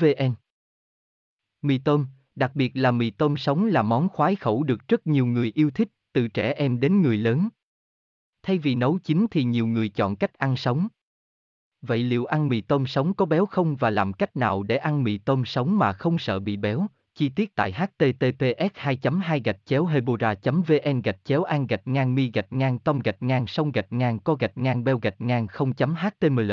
vn mì tôm, đặc biệt là mì tôm sống là món khoái khẩu được rất nhiều người yêu thích, từ trẻ em đến người lớn. Thay vì nấu chín thì nhiều người chọn cách ăn sống. Vậy liệu ăn mì tôm sống có béo không và làm cách nào để ăn mì tôm sống mà không sợ bị béo? Chi tiết tại https 2 2 gạch chéo hebora vn gạch chéo an gạch ngang mi gạch ngang tông gạch ngang sông gạch ngang co gạch ngang beo gạch ngang 0.html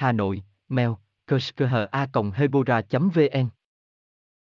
Hà Nội, mail, kushkha.hebora.vn